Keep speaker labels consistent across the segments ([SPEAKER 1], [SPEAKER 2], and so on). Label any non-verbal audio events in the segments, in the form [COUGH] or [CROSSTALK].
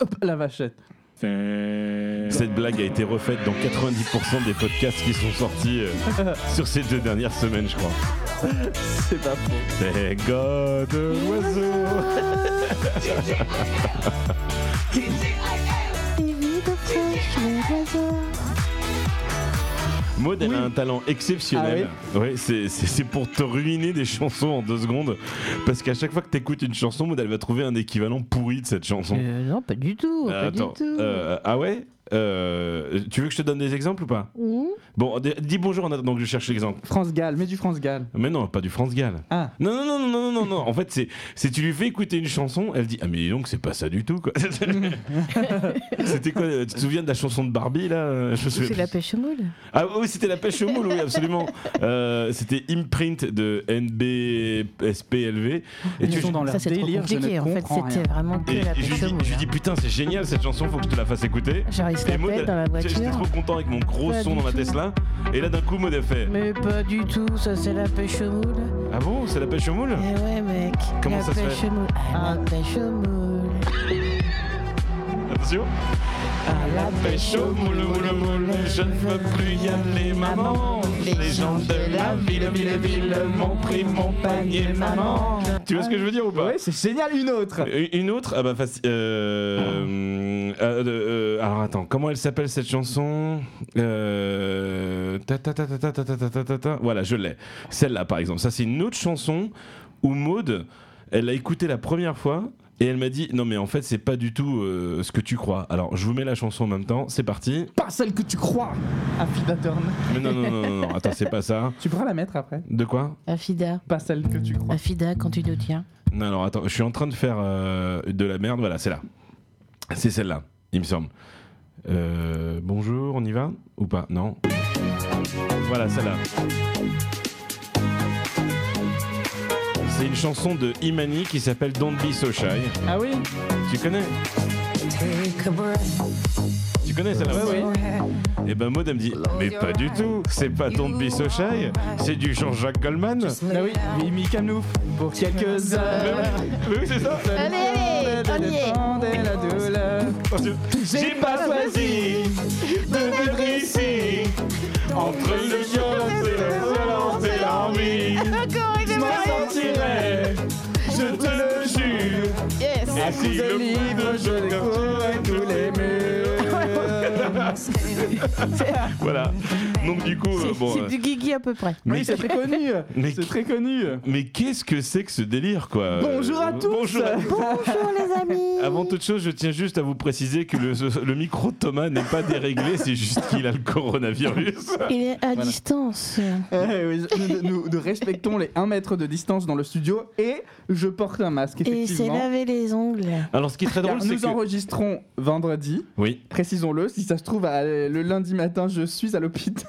[SPEAKER 1] hop, la vachette.
[SPEAKER 2] Cette blague a été refaite dans 90% des podcasts qui sont sortis euh, sur ces deux dernières semaines, je crois.
[SPEAKER 1] C'est pas faux.
[SPEAKER 2] C'est God l'oiseau. Maud, elle a
[SPEAKER 1] Oui.
[SPEAKER 2] un talent exceptionnel. ouais, c'est- c'est c'est pour te ruiner des chansons en deux secondes. Parce qu'à chaque fois que tu écoutes une chanson, Maud, elle va trouver un équivalent pourri de cette chanson.
[SPEAKER 3] Euh, non, pas du tout.
[SPEAKER 2] Euh,
[SPEAKER 3] pas
[SPEAKER 2] attends,
[SPEAKER 3] du tout.
[SPEAKER 2] euh, ah ouais? Euh, Tu veux que je te donne des exemples ou pas
[SPEAKER 3] Mmh.
[SPEAKER 2] Bon, dis bonjour en attendant que je cherche l'exemple.
[SPEAKER 1] France Gall, mets du France Gall.
[SPEAKER 2] Mais non, pas du France Gall.
[SPEAKER 1] Ah.
[SPEAKER 2] Non, non, non, non, non, non, non. En fait, c'est, c'est tu lui fais écouter une chanson, elle dit Ah, mais dis donc, c'est pas ça du tout, quoi. [LAUGHS] c'était quoi Tu te souviens de la chanson de Barbie, là souviens
[SPEAKER 3] C'est la pêche au moule.
[SPEAKER 2] Ah oui, c'était la pêche au moule, oui, absolument. [LAUGHS] Euh, c'était Imprint de NBSPLV. Et
[SPEAKER 1] Ils
[SPEAKER 2] tu-
[SPEAKER 1] sont dans leur
[SPEAKER 3] Ça, c'est trop
[SPEAKER 1] délire, je
[SPEAKER 3] compliqué.
[SPEAKER 1] ne
[SPEAKER 3] En fait,
[SPEAKER 1] comprends
[SPEAKER 3] c'était
[SPEAKER 1] rien.
[SPEAKER 3] vraiment que
[SPEAKER 2] et,
[SPEAKER 3] la pêche au moule.
[SPEAKER 2] je lui dis, putain, c'est génial cette chanson, faut que je te la fasse écouter.
[SPEAKER 3] Genre, il se
[SPEAKER 2] Et Maud,
[SPEAKER 3] l'appelle
[SPEAKER 2] elle-
[SPEAKER 3] dans la
[SPEAKER 2] j'étais trop content avec mon gros
[SPEAKER 3] Pas
[SPEAKER 2] son dans ma
[SPEAKER 3] tout.
[SPEAKER 2] Tesla. Et là, d'un coup, Maud a fait
[SPEAKER 3] Mais pas du tout, ça c'est la pêche au moule.
[SPEAKER 2] Ah bon, c'est la pêche au moule
[SPEAKER 3] Eh ouais, mec.
[SPEAKER 2] Comment
[SPEAKER 3] la
[SPEAKER 2] ça se
[SPEAKER 3] pêche
[SPEAKER 2] fait
[SPEAKER 3] au moule. Ah, la pêche au moule.
[SPEAKER 2] Attention.
[SPEAKER 3] Ah, la
[SPEAKER 2] Pêche au moule, moule, moule, je ne veux plus y aller, maman. Les gens de la ville, ville, ville m'ont pris mon panier, maman. Tu vois ce que je veux dire ou pas
[SPEAKER 1] Ouais, c'est génial, une autre.
[SPEAKER 2] Une une autre Ah bah facile. Euh, euh, euh, alors attends, comment elle s'appelle cette chanson Voilà, je l'ai. Celle-là, par exemple. Ça, c'est une autre chanson où Maude, elle l'a écoutée la première fois. Et elle m'a dit non mais en fait c'est pas du tout ce que tu crois. Alors je vous mets la chanson en même temps, c'est parti.
[SPEAKER 1] Pas celle que tu crois. Afida Turn.
[SPEAKER 2] Mais non non non non, non. attends c'est pas ça.
[SPEAKER 1] Tu pourras la mettre après.
[SPEAKER 2] De quoi
[SPEAKER 3] Afida.
[SPEAKER 1] Pas celle que tu crois.
[SPEAKER 3] Afida quand tu nous tiens.
[SPEAKER 2] Non alors attends, je suis en train de faire de la merde, voilà c'est là. C'est celle-là, il me semble. Euh, bonjour, on y va ou pas? Non. Voilà celle-là. C'est une chanson de Imani qui s'appelle Don't Be So Shy.
[SPEAKER 1] Ah oui?
[SPEAKER 2] Tu connais? Connais celle-là
[SPEAKER 1] Ouais, oui.
[SPEAKER 2] Et ben Maud elle me dit Mais pas du tout, c'est pas So Shy, c'est du Jean-Jacques Goldman.
[SPEAKER 1] Ah oui, Mimi Canouf pour quelques heures.
[SPEAKER 2] Mais oui, c'est ça.
[SPEAKER 3] Allez, allez, on y est.
[SPEAKER 1] Défendez la douleur.
[SPEAKER 2] J'ai pas choisi de vivre ici entre le violence et la violence et l'envie. [LAUGHS] Je m'en sortirai, je te le jure.
[SPEAKER 3] Yes.
[SPEAKER 1] À coups de livres, je découvre tous les.
[SPEAKER 2] Voilà. [LAUGHS] Donc du coup, euh,
[SPEAKER 3] C'est
[SPEAKER 2] bon.
[SPEAKER 3] c'est
[SPEAKER 2] euh,
[SPEAKER 3] du Guigui à peu près.
[SPEAKER 1] Oui, c'est très connu.
[SPEAKER 2] Mais-
[SPEAKER 1] C'est très connu.
[SPEAKER 2] Mais qu'est-ce que c'est que ce délire, quoi
[SPEAKER 1] Bonjour à
[SPEAKER 2] Euh,
[SPEAKER 1] tous.
[SPEAKER 2] Bonjour à-
[SPEAKER 3] Bonjour les [LAUGHS] amis.
[SPEAKER 2] Avant toute chose, je tiens juste à vous préciser que le, le micro de Thomas n'est pas déréglé, c'est juste qu'il a le coronavirus.
[SPEAKER 3] Il est à
[SPEAKER 1] Voilà.
[SPEAKER 3] distance.
[SPEAKER 1] Eh oui, nous, nous- nous respectons les 1 mètre de distance dans le studio et je porte un masque,
[SPEAKER 3] Et c'est
[SPEAKER 1] effectivement.
[SPEAKER 3] laver les ongles.
[SPEAKER 2] Alors, ce qui est très
[SPEAKER 1] Car
[SPEAKER 2] drôle, c'est
[SPEAKER 1] nous
[SPEAKER 2] que.
[SPEAKER 1] enregistrons vendredi,
[SPEAKER 2] Oui.
[SPEAKER 1] précisons-le. Si ça se trouve, à- le lundi matin, je suis à l'hôpital.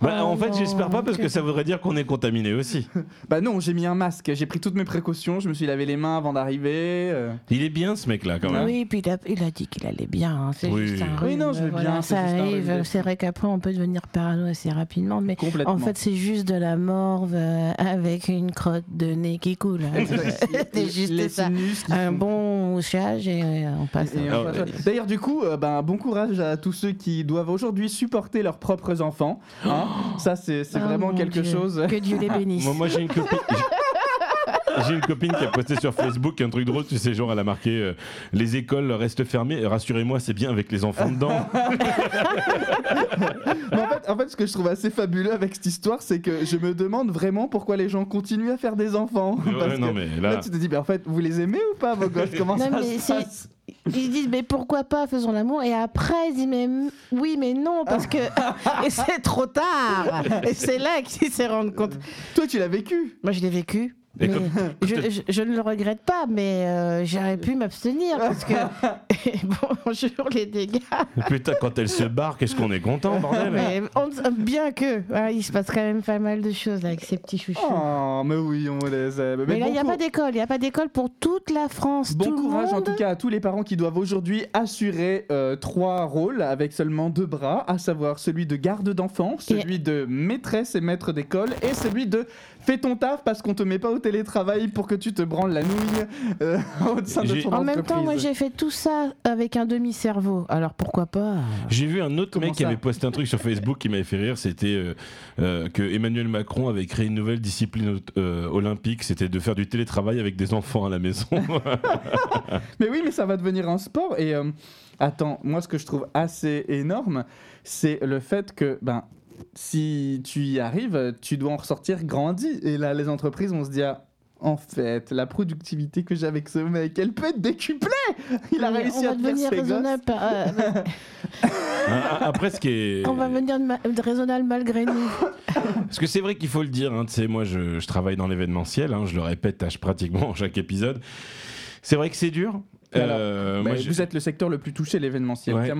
[SPEAKER 2] Bah,
[SPEAKER 3] Oh
[SPEAKER 2] en fait, j'espère pas parce que ça voudrait dire qu'on est contaminé aussi. [LAUGHS]
[SPEAKER 1] Bah non, j'ai mis un masque, j'ai pris toutes mes précautions, je me suis lavé les mains avant d'arriver. euh.
[SPEAKER 2] Il est bien ce mec-là quand même.
[SPEAKER 3] Oui, puis il a, il a dit qu'il allait bien. hein, C'est
[SPEAKER 2] Oui.
[SPEAKER 3] juste un
[SPEAKER 1] Oui,
[SPEAKER 3] rhume,
[SPEAKER 1] non, je vais
[SPEAKER 3] voilà,
[SPEAKER 1] bien, c'est
[SPEAKER 3] Ça
[SPEAKER 1] juste un
[SPEAKER 3] arrive. C'est vrai qu'après, on peut devenir parano assez rapidement. Mais
[SPEAKER 1] Complètement.
[SPEAKER 3] en fait, c'est juste de la morve euh, avec une crotte de nez qui coule. hein. [LAUGHS] c'est juste [LAUGHS]
[SPEAKER 1] les
[SPEAKER 3] ça.
[SPEAKER 1] sinus qui
[SPEAKER 3] Un
[SPEAKER 1] font-
[SPEAKER 3] bon mouchage et euh, on passe.
[SPEAKER 1] Et on
[SPEAKER 2] Ah
[SPEAKER 1] passe-. D'ailleurs, du coup, euh, ben, bon courage à tous ceux qui doivent aujourd'hui supporter leurs propres enfants. hein. Ça, c'est
[SPEAKER 3] Oh
[SPEAKER 1] vraiment quelque
[SPEAKER 3] Dieu.
[SPEAKER 1] chose.
[SPEAKER 3] Que Dieu les bénisse.
[SPEAKER 2] Moi, moi, j'ai une copine. j'ai- J'ai une copine qui a posté sur Facebook un truc drôle, tu sais, genre elle a marqué euh, les écoles restent fermées, rassurez-moi, c'est bien avec les enfants dedans. [LAUGHS]
[SPEAKER 1] Mais en, fait, en fait, ce que je trouve assez fabuleux avec cette histoire, c'est que je me demande vraiment pourquoi les gens continuent à faire des enfants.
[SPEAKER 2] Ouais,
[SPEAKER 1] Parce
[SPEAKER 2] non,
[SPEAKER 1] que
[SPEAKER 2] mais
[SPEAKER 1] là,
[SPEAKER 2] là,
[SPEAKER 1] tu te dis, mais en fait, vous les aimez ou pas, vos gosses? Comment
[SPEAKER 3] Non,
[SPEAKER 1] ça
[SPEAKER 3] mais
[SPEAKER 1] se passe? [LAUGHS]
[SPEAKER 3] Ils disent mais pourquoi pas faisons l'amour et après ils disent mais oui mais non parce que [LAUGHS] [LAUGHS] et c'est trop tard et c'est là qu'ils se rendent compte.
[SPEAKER 1] Toi, tu l'as vécu
[SPEAKER 3] Moi je l'ai vécu.
[SPEAKER 2] Et
[SPEAKER 3] mais
[SPEAKER 2] comme- [LAUGHS]
[SPEAKER 3] je, je- je ne le regrette pas, mais euh, j'aurais pu m'abstenir parce que [LAUGHS] bonjour les dégâts.
[SPEAKER 2] putain, quand elle se barre, qu'est-ce qu'on est content, bordel
[SPEAKER 3] Mais on- bien que hein, il se passe quand même pas mal de choses avec ces petits chouchous.
[SPEAKER 1] Oh, mais oui, on les aime.
[SPEAKER 3] mais là
[SPEAKER 1] bon
[SPEAKER 3] il n'y a pas d'école, il n'y a pas d'école pour toute la France.
[SPEAKER 1] Bon
[SPEAKER 3] tout le
[SPEAKER 1] courage en
[SPEAKER 3] monde.
[SPEAKER 1] tout cas à tous les parents qui doivent aujourd'hui assurer euh, trois rôles avec seulement deux bras, à savoir celui de garde d'enfant, celui de maîtresse et maître d'école et celui de fais ton taf parce qu'on te met pas au télétravail pour que tu te branles la nouille euh, [LAUGHS] au sein de ton
[SPEAKER 3] En même temps, moi j'ai fait tout ça avec un demi-cerveau. Alors pourquoi pas?
[SPEAKER 2] J'ai vu un autre
[SPEAKER 1] Comment
[SPEAKER 2] mec qui avait posté un truc sur Facebook qui m'avait fait rire. C'était euh, euh, que Emmanuel Macron avait créé une nouvelle discipline euh, olympique. C'était de faire du télétravail avec des enfants à la maison. [LAUGHS]
[SPEAKER 1] Mais oui, mais ça va devenir un sport. Et euh, attends, moi, ce que je trouve assez énorme, c'est le fait que, ben, si tu y arrives, tu dois en ressortir grandi. Et là, les entreprises vont se dire. En fait, la productivité que j'ai avec ce mec, elle peut être décuplée. Il a
[SPEAKER 3] Mais
[SPEAKER 1] réussi
[SPEAKER 3] on
[SPEAKER 1] à ses gosses.
[SPEAKER 3] raisonnable. par- euh,
[SPEAKER 2] Hein, [LAUGHS] Après, ce qui est.
[SPEAKER 3] on va devenir ma- raisonnable malgré nous.
[SPEAKER 2] Parce que c'est vrai qu'il faut le dire, hein, tu sais, moi je, je travaille dans l'événementiel, hein, je le répète à pratiquement [LAUGHS] chaque épisode. C'est vrai que c'est dur.
[SPEAKER 1] Alors,
[SPEAKER 2] Euh,
[SPEAKER 1] Bah,
[SPEAKER 2] moi,
[SPEAKER 1] vous êtes le secteur le plus touché, l'événementiel.
[SPEAKER 2] Ouais.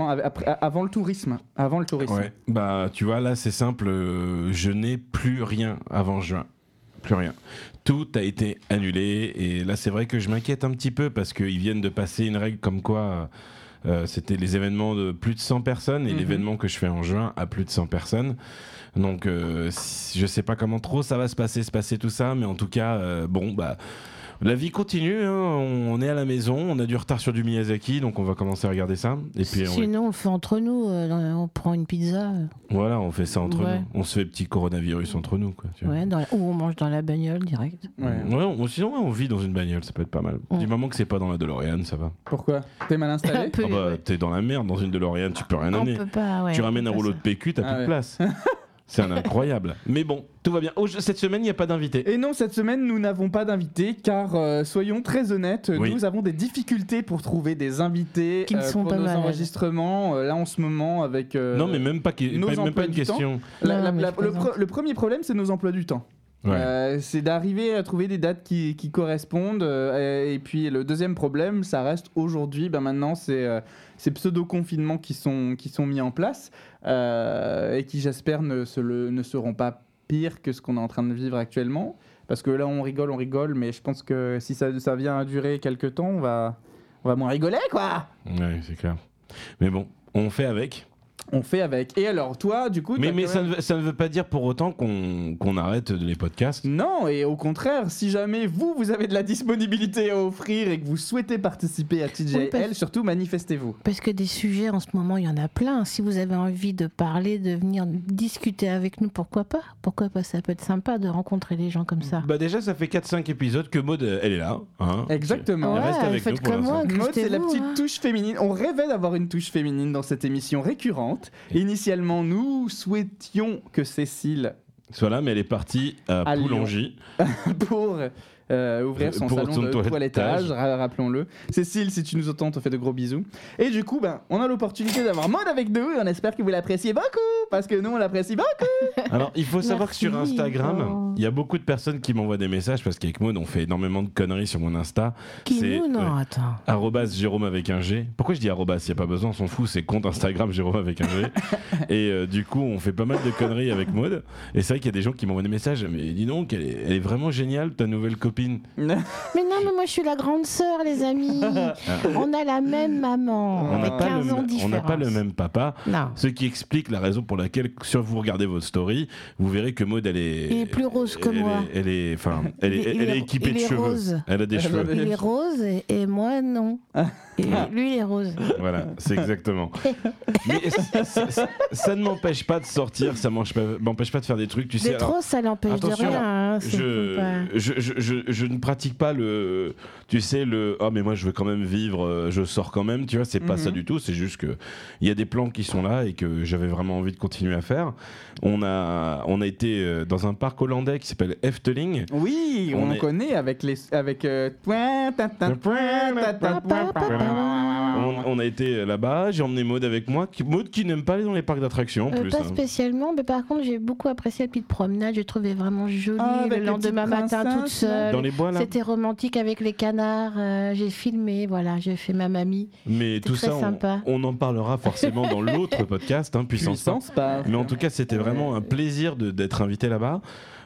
[SPEAKER 1] Avant le tourisme. Avant le tourisme.
[SPEAKER 2] Ouais. Bah, tu vois, là, c'est simple. euh, je n'ai plus rien avant juin. Plus rien. Tout a été annulé. Et là, c'est vrai que je m'inquiète un petit peu parce qu'ils viennent de passer une règle comme quoi euh, c'était les événements de plus de 100 personnes et
[SPEAKER 1] Mhm.
[SPEAKER 2] l'événement que je fais en juin à plus de 100 personnes. Donc, je sais pas comment trop ça va se passer, se passer tout ça. Mais en tout cas, bon, bah. La vie continue, hein, on est à la maison, on a du retard sur du Miyazaki, donc on va commencer à regarder ça. Et puis on-
[SPEAKER 3] Sinon, on fait entre nous. euh, on prend une pizza.
[SPEAKER 2] voilà, on fait ça entre
[SPEAKER 3] Ouais.
[SPEAKER 2] nous. On se fait petit coronavirus entre nous. Quoi, tu vois.
[SPEAKER 3] ouais, dans la- ou on mange dans la bagnole direct.
[SPEAKER 1] Ouais.
[SPEAKER 2] Ouais, on- sinon, ouais, on vit dans une bagnole, ça peut être pas mal. Du moment que c'est pas dans la DeLorean, ça va.
[SPEAKER 1] Pourquoi? T'es mal installé?
[SPEAKER 3] Peu,
[SPEAKER 2] Ah bah,
[SPEAKER 3] ouais.
[SPEAKER 2] T'es dans la merde dans une DeLorean, tu peux rien
[SPEAKER 3] On
[SPEAKER 2] amener.
[SPEAKER 3] peut pas, ouais,
[SPEAKER 2] tu ramènes un rouleau
[SPEAKER 3] ça.
[SPEAKER 2] de PQ, t'as
[SPEAKER 1] Ah
[SPEAKER 2] plus
[SPEAKER 1] ouais.
[SPEAKER 2] de place. [LAUGHS] c'est un incroyable. [LAUGHS] Mais bon, tout va bien. Oh, je- cette semaine, il n'y a pas d'invité.
[SPEAKER 1] Et non, cette semaine, nous n'avons pas d'invités car, euh, soyons très honnêtes,
[SPEAKER 2] Oui.
[SPEAKER 1] nous avons des difficultés pour trouver des invités
[SPEAKER 3] Qui ne
[SPEAKER 1] euh,
[SPEAKER 3] sont
[SPEAKER 1] pour
[SPEAKER 3] pas
[SPEAKER 1] nos
[SPEAKER 3] malades.
[SPEAKER 1] enregistrements. euh, là, en ce moment, avec. euh,
[SPEAKER 2] non, mais même pas, qui-
[SPEAKER 1] nos
[SPEAKER 2] pas- même pas une question.
[SPEAKER 1] la-
[SPEAKER 3] Non,
[SPEAKER 1] la-
[SPEAKER 3] mais
[SPEAKER 1] la-
[SPEAKER 3] je
[SPEAKER 1] le,
[SPEAKER 3] plaisante.
[SPEAKER 1] pre- le premier problème, c'est nos emplois du temps.
[SPEAKER 2] Ouais.
[SPEAKER 1] Euh, c'est d'arriver à trouver des dates qui, qui correspondent. euh, et puis le deuxième problème, ça reste aujourd'hui, ben maintenant, c'est euh, ces pseudo-confinements qui sont, qui sont mis en place euh, et qui, j'espère, ne, seront pas pires que ce qu'on est en train de vivre actuellement. Parce que là, on rigole, on rigole, mais je pense que si ça, ça vient à durer quelques temps, on va, on va moins rigoler, quoi
[SPEAKER 2] Ouais, c'est clair. Mais bon, on fait avec.
[SPEAKER 1] On fait avec. Et alors, toi, du coup...
[SPEAKER 2] Mais, mais ça,
[SPEAKER 1] même-
[SPEAKER 2] ne veut, ça ne veut pas dire pour autant qu'on qu'on arrête les podcasts.
[SPEAKER 1] Non, et au contraire, si jamais vous, vous avez de la disponibilité à offrir et que vous souhaitez participer à TJL,
[SPEAKER 3] Oui, parce-
[SPEAKER 1] surtout manifestez-vous.
[SPEAKER 3] Parce que des sujets en ce moment, il y en a plein. Si vous avez envie de parler, de venir discuter avec nous, pourquoi pas? Pourquoi pas? Ça peut être sympa de rencontrer des gens comme ça.
[SPEAKER 2] Bah déjà, ça fait 4-5 épisodes que Maud, elle est là. hein.
[SPEAKER 1] Exactement.
[SPEAKER 2] Elle reste
[SPEAKER 3] Ouais,
[SPEAKER 2] avec nous pour
[SPEAKER 3] comme moi.
[SPEAKER 1] Maud, c'est la petite
[SPEAKER 3] hein.
[SPEAKER 1] touche féminine. On rêvait d'avoir une touche féminine dans cette émission récurrente. Initialement, nous souhaitions que Cécile,
[SPEAKER 2] Voilà, mais elle est partie à,
[SPEAKER 1] À.
[SPEAKER 2] Poulangy. [LAUGHS]
[SPEAKER 1] pour euh, ouvrir son
[SPEAKER 2] Pour
[SPEAKER 1] salon
[SPEAKER 2] son
[SPEAKER 1] de
[SPEAKER 2] toilettage.
[SPEAKER 1] toilettage, ra- rappelons-le. Cécile, si tu nous entends, on te fait de gros bisous. Et du coup, ben, on a l'opportunité d'avoir Maud avec nous et on espère que vous l'appréciez beaucoup parce que nous, on l'apprécie beaucoup. [LAUGHS]
[SPEAKER 2] Alors, il faut savoir que sur. Instagram,
[SPEAKER 3] Oh.
[SPEAKER 2] il y a beaucoup de personnes qui m'envoient des messages parce qu'avec Maud, on fait énormément de conneries sur mon Insta.
[SPEAKER 3] Qui
[SPEAKER 2] c'est-
[SPEAKER 3] nous Non,
[SPEAKER 2] ouais.
[SPEAKER 3] attends.
[SPEAKER 2] Arrobas Jérôme avec un G. Pourquoi je dis arrobas Il n'y a pas besoin, on s'en fout, c'est compte Instagram Jérôme avec un G. [LAUGHS] et euh, du coup, on fait pas mal de conneries avec Maud. Et c'est vrai qu'il y a des gens qui m'envoient des messages. Mais dis donc, elle est, elle est vraiment géniale, ta nouvelle copine. [LAUGHS]
[SPEAKER 3] Mais non, mais moi je suis la grande sœur, les amis. [LAUGHS] On a la même maman,
[SPEAKER 1] On
[SPEAKER 2] n'a pas,
[SPEAKER 3] 15
[SPEAKER 2] le,
[SPEAKER 3] ans de
[SPEAKER 2] on
[SPEAKER 3] différence.
[SPEAKER 2] n'a pas le même papa.
[SPEAKER 3] Non.
[SPEAKER 2] Ce qui explique la raison pour laquelle, si vous regardez votre story, vous verrez que Maud, elle est.
[SPEAKER 3] Il est plus rose que
[SPEAKER 2] elle
[SPEAKER 3] moi.
[SPEAKER 2] Est, elle est, enfin, elle est, elle est équipée
[SPEAKER 3] il
[SPEAKER 2] de
[SPEAKER 3] est
[SPEAKER 2] cheveux.
[SPEAKER 3] rose.
[SPEAKER 2] Elle a des cheveux.
[SPEAKER 3] Il est rose et, et moi non. Et lui il est rose.
[SPEAKER 2] Voilà, c'est exactement. [LAUGHS] Mais ça, ça- ça- ça ne m'empêche pas de sortir, ça m'empêche pas, m'empêche pas de faire des trucs, tu sais.
[SPEAKER 3] Trop, ça l'empêche de rien. hein,
[SPEAKER 2] je, je- ne pratique pas le, tu sais, le, ah mais moi je veux quand même vivre, euh, je sors quand même, tu vois, c'est pas
[SPEAKER 1] Mhm.
[SPEAKER 2] ça du tout, c'est juste que il y a des plans qui sont là et que j'avais vraiment envie de continuer à faire. On a, on a été euh, dans un parc hollandais qui s'appelle Efteling.
[SPEAKER 1] Oui, on,
[SPEAKER 2] On est-
[SPEAKER 1] connaît avec les avec euh,
[SPEAKER 2] On, on a été là-bas, j'ai emmené Maud avec moi, qui- Maud qui n'aime pas aller dans les parcs d'attractions
[SPEAKER 3] Euh, pas
[SPEAKER 2] hein.
[SPEAKER 3] spécialement, mais par contre j'ai beaucoup apprécié la petite promenade. J'ai trouvé vraiment jolie
[SPEAKER 1] Ah,
[SPEAKER 3] le lendemain matin toute seule.
[SPEAKER 2] Dans les bois là.
[SPEAKER 3] C'était romantique avec les canards. euh, j'ai filmé, voilà, j'ai fait ma mamie.
[SPEAKER 2] Mais tout
[SPEAKER 3] très
[SPEAKER 2] ça, on-
[SPEAKER 3] sympa.
[SPEAKER 2] On, en parlera forcément dans l'autre [LAUGHS] podcast, hein, Puissance. Mais en tout cas, c'était vraiment un plaisir d'être invité là-bas.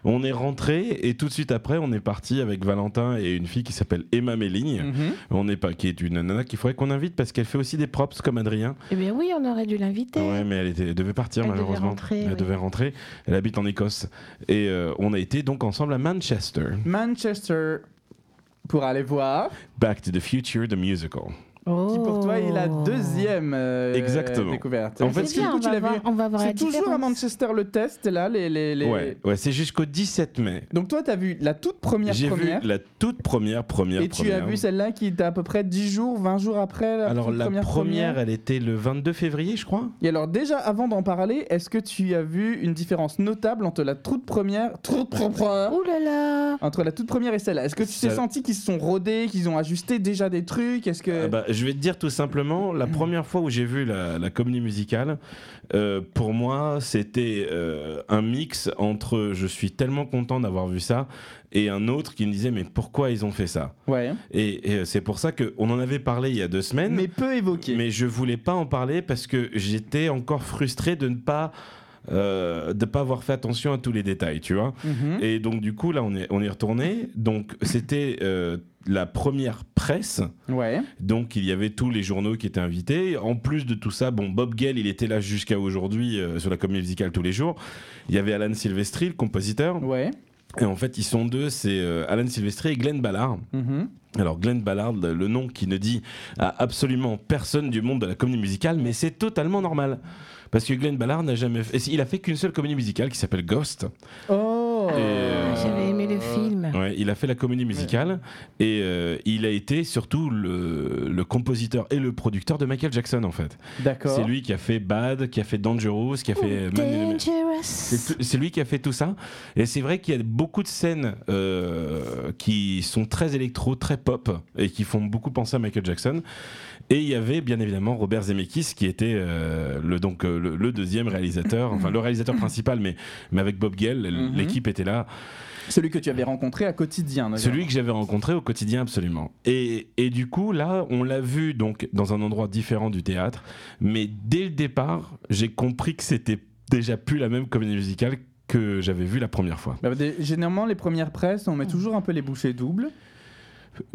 [SPEAKER 2] On est rentré et tout de suite après, on est parti avec Valentin et une fille qui s'appelle Emma Méligne.
[SPEAKER 1] Mhm.
[SPEAKER 2] On est pas, qui est une nana qu'il faudrait qu'on invite parce qu'elle fait aussi des props comme Adrien.
[SPEAKER 3] Eh bien oui, on aurait dû l'inviter.
[SPEAKER 2] Ouais, mais elle, était, elle devait partir
[SPEAKER 3] Elle devait
[SPEAKER 2] malheureusement.
[SPEAKER 3] rentrer,
[SPEAKER 2] elle
[SPEAKER 3] oui.
[SPEAKER 2] devait rentrer. Elle habite en Écosse et euh, on a été donc ensemble à Manchester.
[SPEAKER 1] Manchester. pour aller voir.
[SPEAKER 2] Back to the Future, the musical.
[SPEAKER 1] Qui pour toi est la
[SPEAKER 3] Oh.
[SPEAKER 1] deuxième euh,
[SPEAKER 2] Exactement.
[SPEAKER 1] découverte.
[SPEAKER 2] En fait,
[SPEAKER 3] c'est bien,
[SPEAKER 1] du coup,
[SPEAKER 3] on
[SPEAKER 1] tu
[SPEAKER 3] va
[SPEAKER 1] l'as
[SPEAKER 3] voir-
[SPEAKER 1] vu.
[SPEAKER 3] on va voir la
[SPEAKER 1] C'est toujours à. Manchester le test, là, les... les, les-
[SPEAKER 2] Ouais, ouais c'est jusqu'au 17 mai.
[SPEAKER 1] Donc toi, tu as vu la toute première
[SPEAKER 2] J'ai vu
[SPEAKER 1] première.
[SPEAKER 2] la toute première première
[SPEAKER 1] Et tu as vu celle-là qui était à peu près 10 jours, 20 jours après la
[SPEAKER 2] Alors
[SPEAKER 1] toute
[SPEAKER 2] la
[SPEAKER 1] première,
[SPEAKER 2] première, elle était le 22 février, je crois.
[SPEAKER 1] Et alors déjà, avant d'en parler, est-ce que tu as vu une différence notable entre la toute première, toute première-
[SPEAKER 3] Ouh là là
[SPEAKER 1] entre la toute première et celle-là? Est-ce que tu t'es
[SPEAKER 2] Ça-
[SPEAKER 1] senti qu'ils se sont rodés, qu'ils ont ajusté déjà des trucs? Est-ce que
[SPEAKER 2] Ah bah, je vais te dire tout simplement, la première fois où j'ai vu la, la comédie musicale, euh, pour moi, c'était euh, un mix entre je suis tellement content d'avoir vu ça et un autre qui me disait mais pourquoi ils ont fait ça?
[SPEAKER 1] Ouais,
[SPEAKER 2] Et, et, euh, c'est pour ça qu'on en avait parlé il y a deux semaines,
[SPEAKER 1] mais peu évoqué.
[SPEAKER 2] mais je voulais pas en parler parce que j'étais encore frustré de ne pas euh, de pas avoir fait attention à tous les détails, tu vois.
[SPEAKER 1] Mhm.
[SPEAKER 2] Et donc du coup là on est on est retourné. Donc c'était euh, la première presse.
[SPEAKER 1] Ouais,
[SPEAKER 2] Donc il y avait tous les journaux qui étaient invités. En plus de tout ça, bon Bob Gale, il était là jusqu'à aujourd'hui euh, sur la comédie musicale tous les jours. Il y avait Alan Silvestri, le compositeur.
[SPEAKER 1] ouais.
[SPEAKER 2] Et en fait, ils sont deux, c'est Alan Silvestri et Glenn Ballard.
[SPEAKER 1] mhm.
[SPEAKER 2] Alors Glenn Ballard, le le nom qui ne dit à absolument personne du monde de la comédie musicale, mais c'est totalement normal. Parce que Glenn Ballard n'a jamais fait... Il a fait qu'une seule comédie musicale qui s'appelle Ghost.
[SPEAKER 1] Oh
[SPEAKER 2] Et, euh,
[SPEAKER 3] J'avais aimé le film.
[SPEAKER 2] Ouais, il a fait la comédie musicale et euh, il a été surtout le, le compositeur et le producteur de Michael Jackson en fait.
[SPEAKER 1] D'accord.
[SPEAKER 2] C'est lui qui a fait Bad, qui a fait Dangerous, qui a fait
[SPEAKER 3] Dangerous.
[SPEAKER 2] c'est lui qui a fait tout ça. Et c'est vrai qu'il y a beaucoup de scènes euh, qui sont très électro, très pop et qui font beaucoup penser à Michael Jackson. Et il y avait bien évidemment Robert Zemeckis qui était euh, le, donc, euh, le, le deuxième réalisateur, enfin le réalisateur principal, mais, mais avec Bob Gale,
[SPEAKER 1] Mhm.
[SPEAKER 2] l'équipe était là.
[SPEAKER 1] Celui que tu avais rencontré à quotidien.
[SPEAKER 2] Celui que j'avais rencontré au quotidien, absolument. Et, et du coup, là, on l'a vu donc dans un endroit différent du théâtre, mais dès le départ, j'ai compris que c'était déjà plus la même comédie musicale que j'avais vue la première fois.
[SPEAKER 1] Bah, des- généralement, les premières presses, on met toujours un peu les bouchées doubles.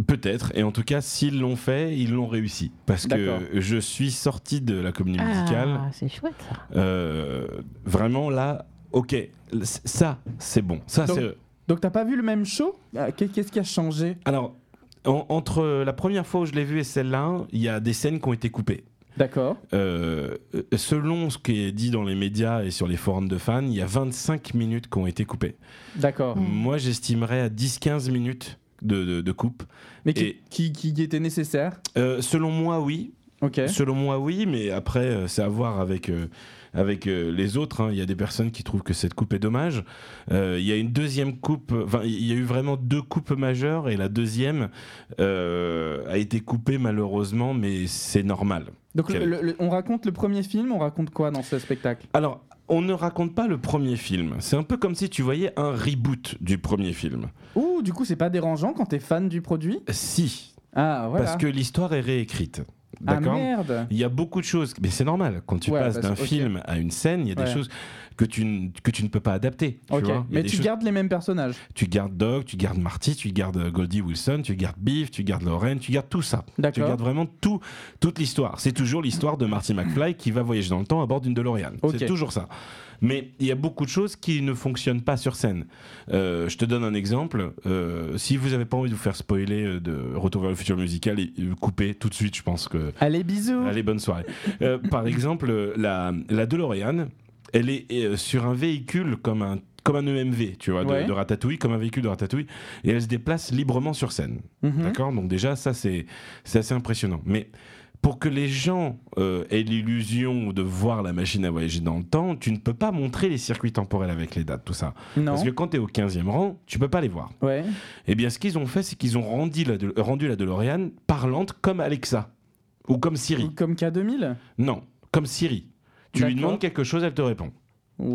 [SPEAKER 2] Peut-être, et en tout cas, s'ils l'ont fait, ils l'ont réussi. Parce que je suis sorti de la comédie musicale,
[SPEAKER 3] Ah, c'est chouette ça.
[SPEAKER 2] euh, vraiment là, ok, ça, c'est bon. Ça,
[SPEAKER 1] Donc-
[SPEAKER 2] c'est.
[SPEAKER 1] Donc, t'as pas vu le même show? Ah, qu'est- Qu'est-ce qui a changé?
[SPEAKER 2] Alors, en- entre la première fois où je l'ai vu et celle-là, il y a des scènes qui ont été coupées.
[SPEAKER 1] D'accord.
[SPEAKER 2] Euh, selon ce qui est dit dans les médias et sur les forums de fans, il y a 25 minutes qui ont été coupées.
[SPEAKER 1] D'accord.
[SPEAKER 3] Mm.
[SPEAKER 2] Moi, j'estimerais à 10-15 minutes de, de- de coupe.
[SPEAKER 1] Mais qui,
[SPEAKER 2] Et-
[SPEAKER 1] qui, qui était nécessaire?
[SPEAKER 2] Euh, selon moi, oui.
[SPEAKER 1] Ok.
[SPEAKER 2] Selon moi, oui, mais après, euh, c'est à voir avec, euh, avec euh, les autres. hein. Il y a des personnes qui trouvent que cette coupe est dommage. Il y a une deuxième coupe, enfin, il y a eu vraiment deux coupes majeures, et la deuxième a été coupée malheureusement, mais c'est normal.
[SPEAKER 1] Donc,
[SPEAKER 2] Quel-
[SPEAKER 1] le- le- on raconte le premier film, on raconte quoi dans ce spectacle?
[SPEAKER 2] Alors, on ne raconte pas le premier film. C'est un peu comme si tu voyais un reboot du premier film.
[SPEAKER 1] Ouh, du coup, c'est pas dérangeant quand t'es fan du produit?
[SPEAKER 2] Si,
[SPEAKER 1] Ah, voilà.
[SPEAKER 2] parce que l'histoire est réécrite.
[SPEAKER 1] Ah,
[SPEAKER 2] D'accord?
[SPEAKER 1] merde
[SPEAKER 2] Il y a beaucoup de choses, mais c'est normal. Quand tu
[SPEAKER 1] Ouais,
[SPEAKER 2] passes d'un film à une scène, il y a des choses que tu, n- que tu ne peux pas adapter. tu
[SPEAKER 1] Ok.
[SPEAKER 2] vois. Il y a
[SPEAKER 1] Mais
[SPEAKER 2] des
[SPEAKER 1] tu
[SPEAKER 2] choses-
[SPEAKER 1] gardes les mêmes personnages.
[SPEAKER 2] tu gardes Doc, tu gardes Marty, tu gardes euh, Goldie Wilson, tu gardes Beef, tu gardes Lorraine, tu gardes tout ça. Tu
[SPEAKER 1] D'accord.
[SPEAKER 2] gardes vraiment tout, toute l'histoire. C'est toujours l'histoire de Marty McFly qui va voyager dans le temps à bord d'une DeLorean.
[SPEAKER 1] Ok.
[SPEAKER 2] C'est toujours ça. Mais il y a beaucoup de choses qui ne fonctionnent pas sur scène. Euh, je te donne un exemple. Euh, si vous n'avez pas envie de vous faire spoiler euh, de Retour vers le futur musical, et- coupez tout de suite, je pense que
[SPEAKER 1] Allez, bisous
[SPEAKER 2] Allez, bonne soirée. Euh, par exemple, euh, la, la DeLorean, elle est euh, sur un véhicule comme un comme un EMV, tu vois, de,
[SPEAKER 1] Ouais.
[SPEAKER 2] de Ratatouille, comme un véhicule de Ratatouille, et elle se déplace librement sur scène.
[SPEAKER 1] Mhm.
[SPEAKER 2] D'accord? Donc déjà, ça, c'est c'est assez impressionnant. Mais pour que les gens euh, aient l'illusion de voir la machine à voyager dans le temps, tu ne peux pas montrer les circuits temporels avec les dates, tout ça.
[SPEAKER 1] Non.
[SPEAKER 2] Parce que quand tu es au 15e rang, tu peux pas les voir.
[SPEAKER 1] Ouais.
[SPEAKER 2] Eh bien, ce qu'ils ont fait, c'est qu'ils ont rendu la, de- rendu la DeLorean parlante comme Alexa. Ou comme Siri.
[SPEAKER 1] Ou Comme K2000
[SPEAKER 2] Non, comme Siri. Tu lui demandes quelque chose, elle te répond.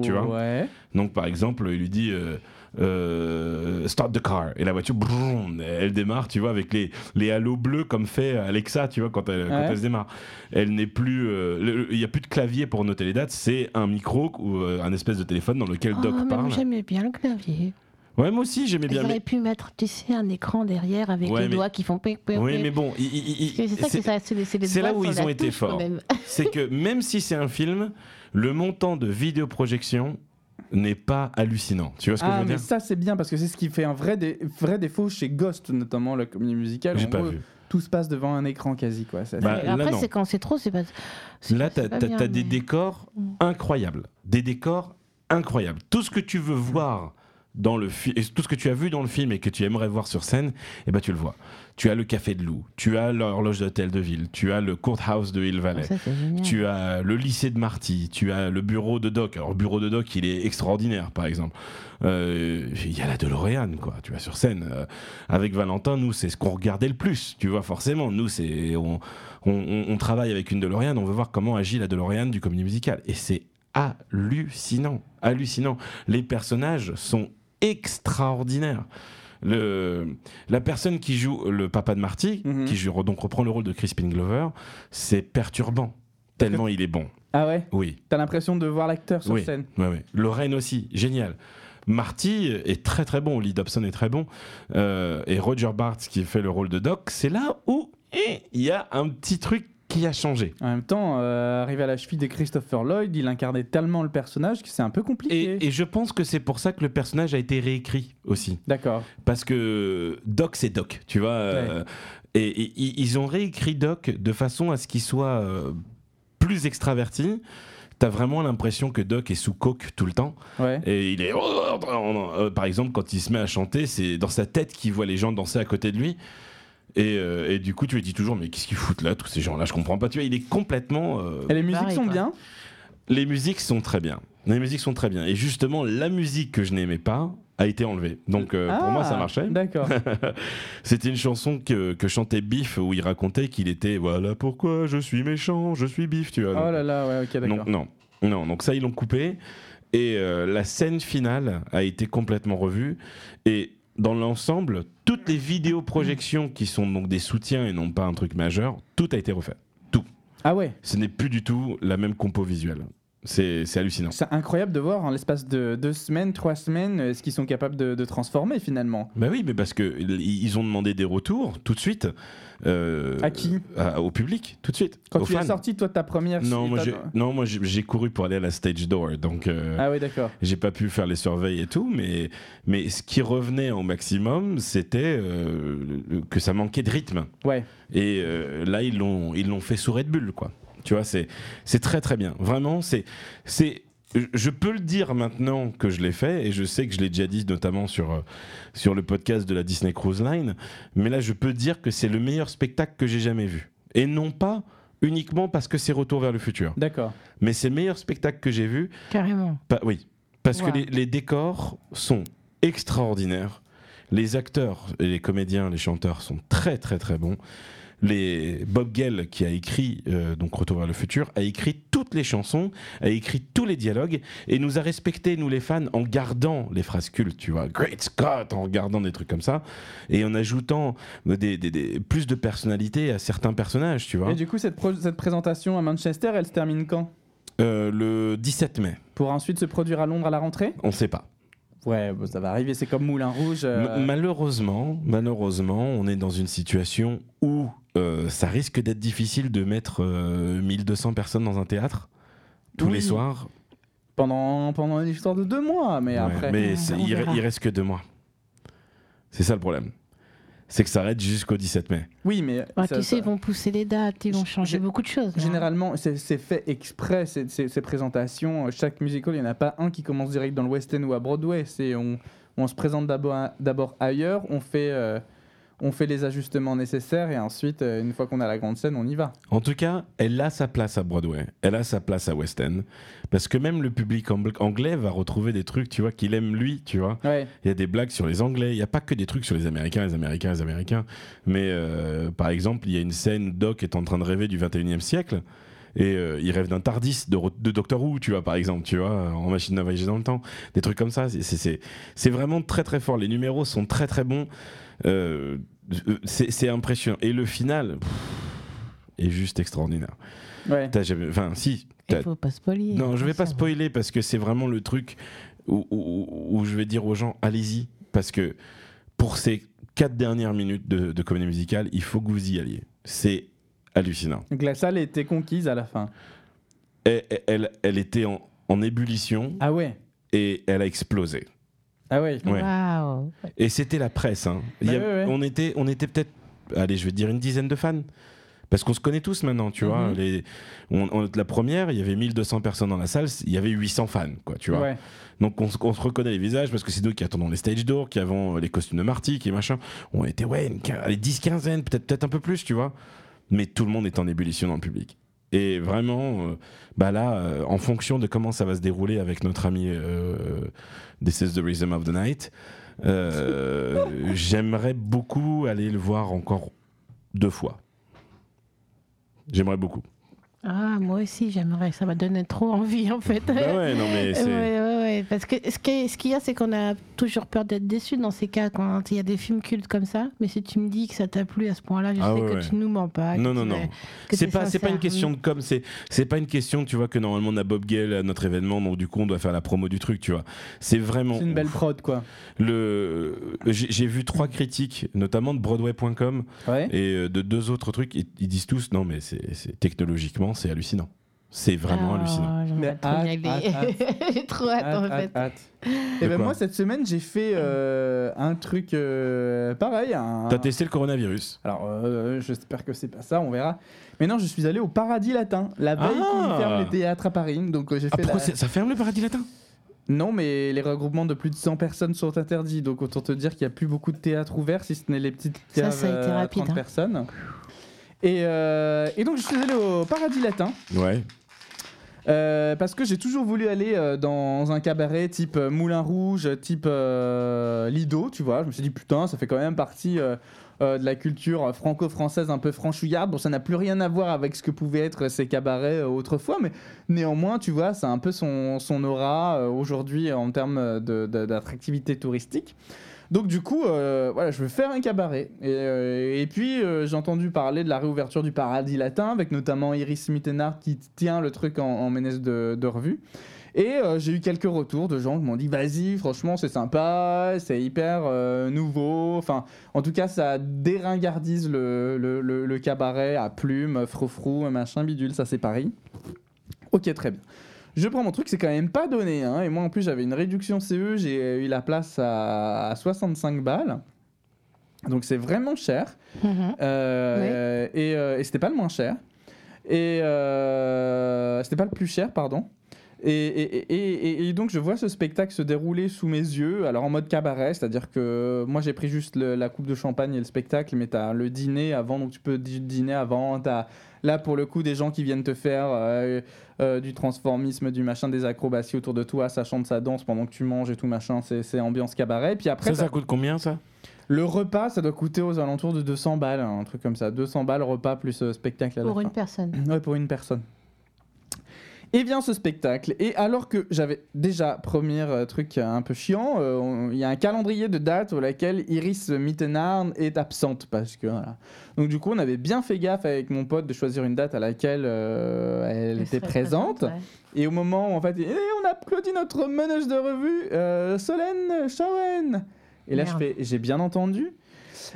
[SPEAKER 2] Tu vois
[SPEAKER 1] Ouais.
[SPEAKER 2] Donc par exemple, il lui dit euh, euh, start the car et la voiture, broum, elle démarre, tu vois, avec les, les halos bleus comme fait Alexa, tu vois, quand elle, quand elle se démarre. Elle n'est plus, euh, il n'y a plus de clavier pour noter les dates, c'est un micro ou euh, un espèce de téléphone dans lequel Doc
[SPEAKER 3] Oh, mais
[SPEAKER 2] parle.
[SPEAKER 3] j'aimais bien le clavier.
[SPEAKER 2] Ouais, moi aussi j'aimais
[SPEAKER 3] Ils
[SPEAKER 2] bien.
[SPEAKER 3] auraient
[SPEAKER 2] Mais...
[SPEAKER 3] pu mettre, tu sais, un écran derrière avec
[SPEAKER 2] Ouais,
[SPEAKER 3] les
[SPEAKER 2] mais-
[SPEAKER 3] doigts qui font
[SPEAKER 2] Oui, mais bon,
[SPEAKER 3] C'est
[SPEAKER 2] là où ils ont été forts. [LAUGHS] c'est que même si c'est un film, le montant de vidéoprojection n'est pas hallucinant. Tu vois ce que je
[SPEAKER 1] Ah,
[SPEAKER 2] veux
[SPEAKER 1] mais
[SPEAKER 2] dire?
[SPEAKER 1] ça c'est bien parce que c'est ce qui fait un vrai, dé- vrai défaut chez Ghost, notamment la comédie musicale.
[SPEAKER 2] J'ai pas
[SPEAKER 1] gros,
[SPEAKER 2] vu.
[SPEAKER 1] Tout se passe devant un écran quasi quoi. Ça-
[SPEAKER 2] Bah,
[SPEAKER 3] Après, c'est quand c'est trop, c'est pas.
[SPEAKER 2] Là,
[SPEAKER 3] pas-
[SPEAKER 2] tu
[SPEAKER 3] c'est
[SPEAKER 2] as,
[SPEAKER 3] pas bien,
[SPEAKER 2] des décors
[SPEAKER 3] Mm.
[SPEAKER 2] incroyables. Des décors incroyables. Tout ce que tu veux voir dans le film, tout ce que tu as vu dans le film et que tu aimerais voir sur scène, eh ben, tu le vois. Tu as le Café de Loup, tu as l'horloge d'hôtel de ville, tu as le courthouse de Hill Valley.
[SPEAKER 3] Ça.
[SPEAKER 2] Tu as le lycée de Marty, tu as le bureau de Doc. Alors, le bureau de Doc, il est extraordinaire, par exemple. Euh, Il y a la DeLorean, quoi, tu vois, sur scène. Euh, avec Valentin, nous, c'est ce qu'on regardait le plus, tu vois, forcément. Nous, c'est on, on- on- on travaille avec une DeLorean, on veut voir comment agit la DeLorean du comédie musicale. Et c'est hallucinant, hallucinant. Les personnages sont extraordinaires. Le, la personne qui joue le papa de Marty,
[SPEAKER 1] Mhm.
[SPEAKER 2] qui joue, donc reprend le rôle de Crispin Glover, c'est perturbant. Tellement il est bon.
[SPEAKER 1] Ah ouais?
[SPEAKER 2] Oui,
[SPEAKER 1] T'as l'impression de voir l'acteur sur
[SPEAKER 2] oui,
[SPEAKER 1] scène?
[SPEAKER 2] ouais, ouais. Lorraine aussi, génial. Marty est très très bon, Lee Dobson est très bon, Euh, et Roger Bart qui fait le rôle de Doc, c'est là où eh, il y a un petit truc qui a changé.
[SPEAKER 1] En même temps, euh, arrivé à la cheville de Christopher Lloyd, il incarnait tellement le personnage que c'est un peu compliqué.
[SPEAKER 2] Et, et je pense que c'est pour ça que le personnage a été réécrit aussi.
[SPEAKER 1] D'accord.
[SPEAKER 2] Parce que Doc, c'est Doc, tu vois. euh, et, et- et ils ont réécrit Doc de façon à ce qu'il soit euh, plus extraverti. T'as vraiment l'impression que Doc est sous coke tout le temps.
[SPEAKER 1] Ouais.
[SPEAKER 2] Et il est. euh, par exemple, quand il se met à chanter, c'est dans sa tête qu'il voit les gens danser à côté de lui. Et, euh, et du coup, tu lui dis toujours, mais qu'est-ce qu'ils foutent là, tous ces gens-là? Je comprends pas. Tu vois, il est complètement. euh,
[SPEAKER 1] Et les musiques
[SPEAKER 3] Pareil,
[SPEAKER 1] sont
[SPEAKER 3] quoi.
[SPEAKER 1] bien.
[SPEAKER 2] Les musiques sont très bien. Les musiques sont très bien. Et justement, la musique que je n'aimais pas a été enlevée. Donc euh, pour moi, ça
[SPEAKER 1] Ah,
[SPEAKER 2] marchait.
[SPEAKER 1] D'accord. [LAUGHS]
[SPEAKER 2] C'était une chanson que, que chantait Biff où il racontait qu'il était voilà pourquoi je suis méchant, je suis Biff, tu vois.
[SPEAKER 1] oh là là, ouais, ok, d'accord.
[SPEAKER 2] Donc, non, non, donc ça ils l'ont coupé et euh, la scène finale a été complètement revue et dans l'ensemble, toutes les vidéoprojections qui sont donc des soutiens et non pas un truc majeur, tout a été refait.
[SPEAKER 1] Ah ouais.
[SPEAKER 2] Ce n'est plus du tout la même compo visuelle. C'est hallucinant.
[SPEAKER 1] C'est incroyable de voir en l'espace de deux semaines, trois semaines, euh, ce qu'ils sont capables de, de transformer finalement.
[SPEAKER 2] Bah oui, mais parce que ils ont demandé des retours tout de suite. euh,
[SPEAKER 1] À qui?
[SPEAKER 2] à- Au public, tout de suite.
[SPEAKER 1] Quand tu es
[SPEAKER 2] fans.
[SPEAKER 1] sorti, toi, ta première.
[SPEAKER 2] Non, moi j'ai non, couru pour aller à la stage door, donc euh,
[SPEAKER 1] Ah ouais, d'accord.
[SPEAKER 2] j'ai pas pu faire les surveilles et tout, mais mais ce qui revenait au maximum, c'était euh, que ça manquait de rythme.
[SPEAKER 1] Ouais.
[SPEAKER 2] Et là, ils l'ont ils l'ont fait sous Red Bull, quoi. Tu vois, c'est c'est très très bien. Vraiment, c'est c'est je peux le dire maintenant que je l'ai fait, et je sais que je l'ai déjà dit notamment sur, euh, sur le podcast de la Disney Cruise Line, mais là je peux dire que c'est le meilleur spectacle que j'ai jamais vu. Et non pas uniquement parce que c'est Retour vers le futur,
[SPEAKER 1] D'accord.
[SPEAKER 2] mais c'est le meilleur spectacle que j'ai vu,
[SPEAKER 3] Carrément.
[SPEAKER 2] pa- oui, parce que les, les décors sont extraordinaires, les acteurs et les comédiens, les chanteurs sont très très très bons. Les Bob Gale qui a écrit euh, donc Retour vers le futur a écrit toutes les chansons, a écrit tous les dialogues et nous a respecté nous les fans en gardant les phrases cultes, tu vois, Great Scott, en gardant des trucs comme ça et en ajoutant des, des- des- plus de personnalité à certains personnages, tu vois.
[SPEAKER 1] Et du coup, cette, cette présentation à Manchester, elle se termine quand?
[SPEAKER 2] Euh, le 17 mai,
[SPEAKER 1] Pour ensuite se produire à Londres à la rentrée?
[SPEAKER 2] On sait pas.
[SPEAKER 1] Ouais, bon, ça va arriver, c'est comme Moulin Rouge. euh,
[SPEAKER 2] Malheureusement, malheureusement, on est dans une situation où euh, ça risque d'être difficile de mettre euh, 1200 personnes dans un théâtre tous
[SPEAKER 1] Oui.
[SPEAKER 2] les soirs.
[SPEAKER 1] pendant, pendant une histoire de deux mois, mais
[SPEAKER 2] Ouais,
[SPEAKER 1] après.
[SPEAKER 2] mais il, il reste que deux mois. C'est ça le problème. C'est que ça arrête jusqu'au 17 mai.
[SPEAKER 1] Oui, mais.
[SPEAKER 3] Ouais,
[SPEAKER 1] ça-
[SPEAKER 3] tu sais, ils vont pousser les dates, ils vont changer beaucoup de choses. hein.
[SPEAKER 1] Généralement, c'est c'est fait exprès, ces, ces- ces présentations. Chaque musical, il n'y en a pas un qui commence direct dans le West End ou à Broadway. C'est on, on se présente d'abord ailleurs, on fait, euh, on fait les ajustements nécessaires et ensuite, euh, une fois qu'on a la grande scène, on y va.
[SPEAKER 2] En tout cas, elle a sa place à Broadway, elle a sa place à West End, parce que même le public angl- anglais va retrouver des trucs, tu vois, qu'il aime lui, tu vois.
[SPEAKER 1] Ouais.
[SPEAKER 2] Il y a des blagues sur les Anglais, il n'y a pas que des trucs sur les Américains, les Américains, les Américains. Mais euh, par exemple, il y a une scène, Doc est en train de rêver du 21e siècle. Et euh, il rêve d'un Tardis de, de Doctor Who, tu vois, par exemple, tu vois, en machine à voyager dans le temps. Des trucs comme ça. C'est- vraiment très très fort. Les numéros sont très très bons. Euh, c'est c'est impressionnant. Et le final pff, est juste extraordinaire.
[SPEAKER 1] Ouais.
[SPEAKER 2] T'as jamais- Enfin, si.
[SPEAKER 3] Il faut pas spoiler.
[SPEAKER 2] non, je vais pas
[SPEAKER 3] attention.
[SPEAKER 2] spoiler parce que c'est vraiment le truc où, où- où je vais dire aux gens allez-y parce que pour ces quatre dernières minutes de, de comédie musicale, il faut que vous y alliez. C'est hallucinant.
[SPEAKER 1] Donc la salle était conquise à la fin.
[SPEAKER 2] Elle, elle, elle était en, en ébullition
[SPEAKER 1] Ah ouais.
[SPEAKER 2] et elle a explosé.
[SPEAKER 1] Ah ouais.
[SPEAKER 2] Ouais.
[SPEAKER 3] Waouh.
[SPEAKER 2] Et c'était la presse. hein. Y
[SPEAKER 1] ouais, ouais.
[SPEAKER 2] On était, on était peut-être, allez, je vais te dire une dizaine de fans. Parce qu'on se connaît tous maintenant, tu vois.
[SPEAKER 1] Mhm.
[SPEAKER 2] Les, on- on- la première, il y avait 1200 personnes dans la salle, il y avait 800 fans, quoi, tu vois.
[SPEAKER 1] Ouais.
[SPEAKER 2] Donc on, se- on se reconnaît les visages parce que c'est nous qui attendons les stage doors, qui avons euh, les costumes de Marty, qui machin. On était, ouais, une, allez, 10, quinzaine, peut-être peut un peu plus, tu vois. Mais tout le monde est en ébullition dans le public. Et vraiment, euh, bah là, euh, en fonction de comment ça va se dérouler avec notre ami euh, This is the Rhythm of the Night, euh, [LAUGHS] j'aimerais beaucoup aller le voir encore deux fois. J'aimerais beaucoup.
[SPEAKER 3] Ah, moi aussi, j'aimerais. Ça m'a donné trop envie, en fait.
[SPEAKER 2] Bah ouais, non mais [LAUGHS]
[SPEAKER 3] Ouais,
[SPEAKER 2] c'est.
[SPEAKER 3] ouais, ouais, parce que ce qui- ce qu'il y a, c'est qu'on a toujours peur d'être déçu dans ces cas quand il y a des films cultes comme ça. Mais si tu me dis que ça t'a plu à ce point-là, je
[SPEAKER 2] Ah
[SPEAKER 3] sais
[SPEAKER 2] ouais,
[SPEAKER 3] que
[SPEAKER 2] ouais.
[SPEAKER 3] tu nous mens pas.
[SPEAKER 2] Non, non, non. C'est pas, c'est pas une question de com, c'est, c'est pas une question, tu vois, que normalement on a Bob Gale à notre événement, donc du coup on doit faire la promo du truc, tu vois. C'est vraiment.
[SPEAKER 1] C'est une belle prod, quoi.
[SPEAKER 2] Le, j'ai, vu trois critiques, notamment de Broadway.com
[SPEAKER 1] Ouais.
[SPEAKER 2] et euh, de deux autres trucs, ils, ils disent tous, non mais c'est- technologiquement c'est hallucinant. C'est vraiment
[SPEAKER 3] Ah,
[SPEAKER 2] hallucinant.
[SPEAKER 1] Mais
[SPEAKER 3] trop
[SPEAKER 1] hâte, hâte, [LAUGHS]
[SPEAKER 3] J'ai trop hâte, en fait.
[SPEAKER 1] Et ben
[SPEAKER 2] quoi
[SPEAKER 1] moi, cette semaine, j'ai fait euh, un truc euh, pareil. un-
[SPEAKER 2] T'as testé le coronavirus
[SPEAKER 1] Alors, euh, j'espère que c'est pas ça, on verra. Mais non, je suis allé au Paradis Latin, la veille
[SPEAKER 2] Ah
[SPEAKER 1] qu'ils ferment les théâtres à Paris. Donc, euh, j'ai
[SPEAKER 2] Ah
[SPEAKER 1] fait
[SPEAKER 2] pourquoi
[SPEAKER 1] la-
[SPEAKER 2] ça ferme le paradis latin?
[SPEAKER 1] Non, mais les regroupements de plus de 100 personnes sont interdits. Donc, autant te dire qu'il n'y a plus beaucoup de théâtres ouverts, si ce n'est les petites
[SPEAKER 3] Ça,
[SPEAKER 1] caves
[SPEAKER 3] ça a été
[SPEAKER 1] euh, à
[SPEAKER 3] rapide,
[SPEAKER 1] 30
[SPEAKER 3] hein.
[SPEAKER 1] personnes. Et, euh, et donc, je suis allé au Paradis Latin.
[SPEAKER 2] Ouais.
[SPEAKER 1] Euh, parce que j'ai toujours voulu aller euh, dans un cabaret type euh, Moulin Rouge, type Lido, tu vois. Je me suis dit, putain, ça fait quand même partie de la culture franco-française un peu franchouillarde. Bon, ça n'a plus rien à voir avec ce que pouvaient être ces cabarets autrefois, mais néanmoins, tu vois, c'est un peu son, aura aujourd'hui en termes d'attractivité touristique. Donc du coup, euh, voilà, je veux faire un cabaret. Et, euh, puis euh, j'ai entendu parler de la réouverture du Paradis Latin, avec notamment Iris Mittenard qui tient le truc en, en de, revue. Et j'ai eu quelques retours de gens qui m'ont dit vas-y, franchement c'est sympa, c'est hyper nouveau. Enfin, en tout cas, ça déringardise le, cabaret à plumes, froufrou, machin bidule, ça c'est Paris. Ok, très bien. Je prends mon truc, c'est quand même pas donné. hein, et moi en plus j'avais une réduction CE, j'ai eu la place à, à 65 balles. Donc c'est vraiment cher.
[SPEAKER 3] Mhm.
[SPEAKER 1] Euh, Et, euh, et c'était pas le moins cher. Et euh, c'était pas le plus cher, pardon. Et, donc je vois ce spectacle se dérouler sous mes yeux, alors en mode cabaret, c'est-à-dire que moi j'ai pris juste le- la coupe de champagne et le spectacle, mais tu as le dîner avant, donc tu peux dîner avant, tu as là pour le coup des gens qui viennent te faire euh, euh, du transformisme, du machin, des acrobaties autour de toi, ça chante, ça danse pendant que tu manges et tout machin, c'est ambiance cabaret. Et puis après,
[SPEAKER 2] Ça, ça coûte combien ça?
[SPEAKER 1] Le repas, ça doit coûter aux alentours de 200 balles, hein, un truc comme ça. 200 balles repas plus euh, spectacle à la
[SPEAKER 3] Pour
[SPEAKER 1] fin.
[SPEAKER 3] une personne.
[SPEAKER 1] Ouais, pour une personne. Et vient ce spectacle. Et alors que j'avais déjà, premier euh, truc un peu chiant, euh, il y a un calendrier de dates au laquelle Iris Mittenard est absente. Parce que, voilà. Donc du coup, on avait bien fait gaffe avec mon pote de choisir une date à laquelle euh, elle, était présente.
[SPEAKER 3] ouais.
[SPEAKER 1] Et au moment où en fait, et on applaudit notre meneuse de revue, euh, Solène Shawen. Et là, je
[SPEAKER 3] Merde.
[SPEAKER 1] fais, j'ai bien entendu.